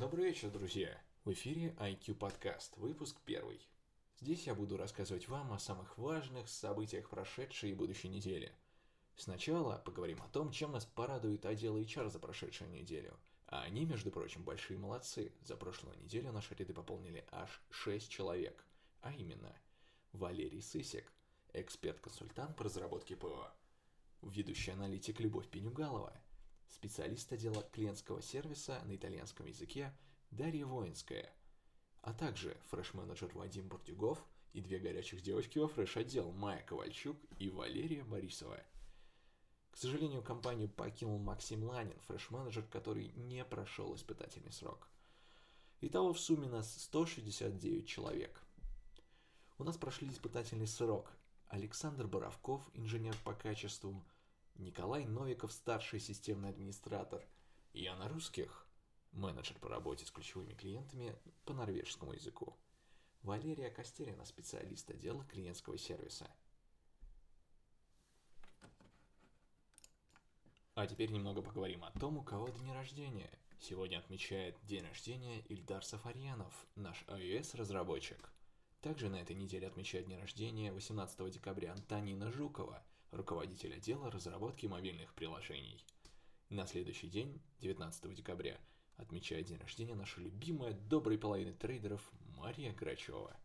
Добрый вечер, друзья! В эфире IQ подкаст, выпуск первый. Здесь я буду рассказывать вам о самых важных событиях прошедшей и будущей недели. Сначала поговорим о том, чем нас порадует отдел HR за прошедшую неделю. А они, между прочим, большие молодцы. За прошлую неделю наши ряды пополнили аж 6 человек. А именно, Валерий Сысик, эксперт-консультант по разработке ПО, ведущий аналитик Любовь Пенюгалова, специалист отдела клиентского сервиса на итальянском языке Дарья Воинская, а также фреш-менеджер Вадим Бурдюгов и две горячих девочки во фреш-отдел Майя Ковальчук и Валерия Борисова. К сожалению, компанию покинул Максим Ланин, фреш-менеджер, который не прошел испытательный срок. Итого в сумме нас 169 человек. У нас прошли испытательный срок Александр Боровков, инженер по качеству, Николай Новиков, старший системный администратор, Яна Русских, менеджер по работе с ключевыми клиентами по норвежскому языку, Валерия Костерина, специалист отдела клиентского сервиса. А теперь немного поговорим о том, у кого день рождения. Сегодня отмечает день рождения Ильдар Сафарьянов, наш iOS-разработчик. Также на этой неделе отмечает день рождения 18 декабря Антонина Жукова, руководитель отдела разработки мобильных приложений. На следующий день, 19 декабря, отмечает день рождения наша любимая доброй половины трейдеров Мария Грачева.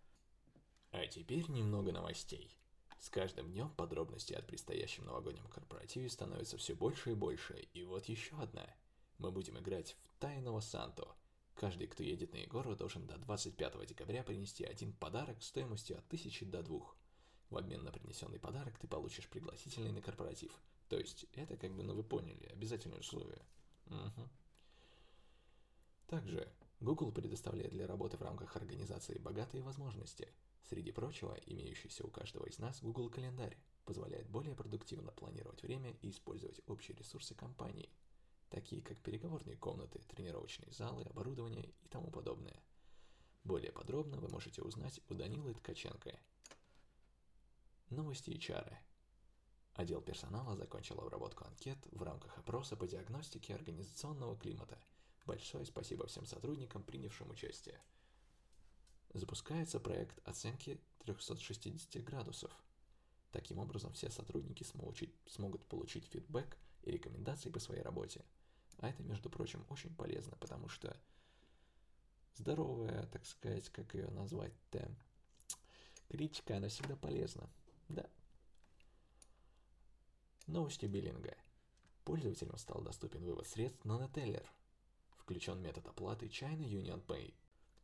А теперь немного новостей. С каждым днем подробности от предстоящем новогоднем корпоративе становится все больше и больше, и вот еще одна. Мы будем играть в Тайного Санту – Каждый, кто едет на Егору, должен до 25 декабря принести один подарок стоимостью от 1000 до 2. В обмен на принесенный подарок ты получишь пригласительный на корпоратив. То есть это как бы, ну вы поняли, обязательные условия. Угу. Также Google предоставляет для работы в рамках организации богатые возможности. Среди прочего, имеющийся у каждого из нас Google календарь позволяет более продуктивно планировать время и использовать общие ресурсы компании – такие как переговорные комнаты, тренировочные залы, оборудование и тому подобное. Более подробно вы можете узнать у Данилы Ткаченко. Новости HR. Отдел персонала закончил обработку анкет в рамках опроса по диагностике организационного климата. Большое спасибо всем сотрудникам, принявшим участие. Запускается проект оценки 360 градусов. Таким образом, все сотрудники смогут получить фидбэк и рекомендации по своей работе. А это, между прочим, очень полезно, потому что здоровая, так сказать, как ее назвать-то, критика, она всегда полезна. Да. Новости биллинга. Пользователям стал доступен вывод средств на Neteller. Включен метод оплаты China Union Pay.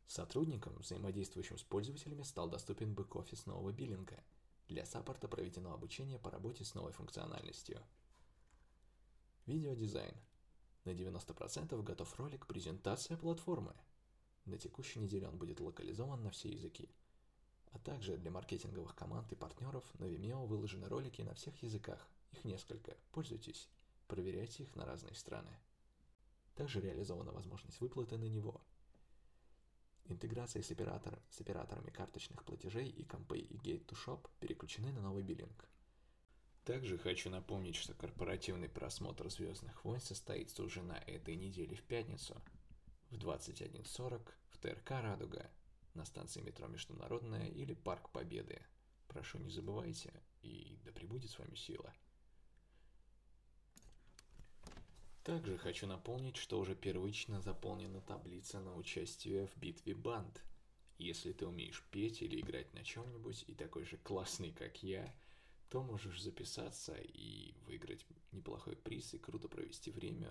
Сотрудникам, взаимодействующим с пользователями, стал доступен бэк-офис нового биллинга. Для саппорта проведено обучение по работе с новой функциональностью. Видеодизайн. На 90% готов ролик «Презентация платформы». На текущей неделе он будет локализован на все языки. А также для маркетинговых команд и партнеров на Vimeo выложены ролики на всех языках. Их несколько. Пользуйтесь. Проверяйте их на разные страны. Также реализована возможность выплаты на него. Интеграция с, оператор, с операторами карточных платежей и Compay и Gate to Shop переключены на новый биллинг – также хочу напомнить, что корпоративный просмотр «Звездных войн» состоится уже на этой неделе в пятницу в 21.40 в ТРК «Радуга» на станции метро «Международная» или «Парк Победы». Прошу, не забывайте, и да пребудет с вами сила. Также хочу напомнить, что уже первично заполнена таблица на участие в битве банд. Если ты умеешь петь или играть на чем-нибудь и такой же классный, как я, то можешь записаться и выиграть неплохой приз и круто провести время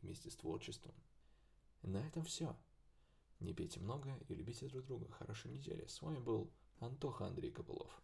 вместе с творчеством. На этом все. Не пейте много и любите друг друга. Хорошей недели. С вами был Антоха Андрей Копылов.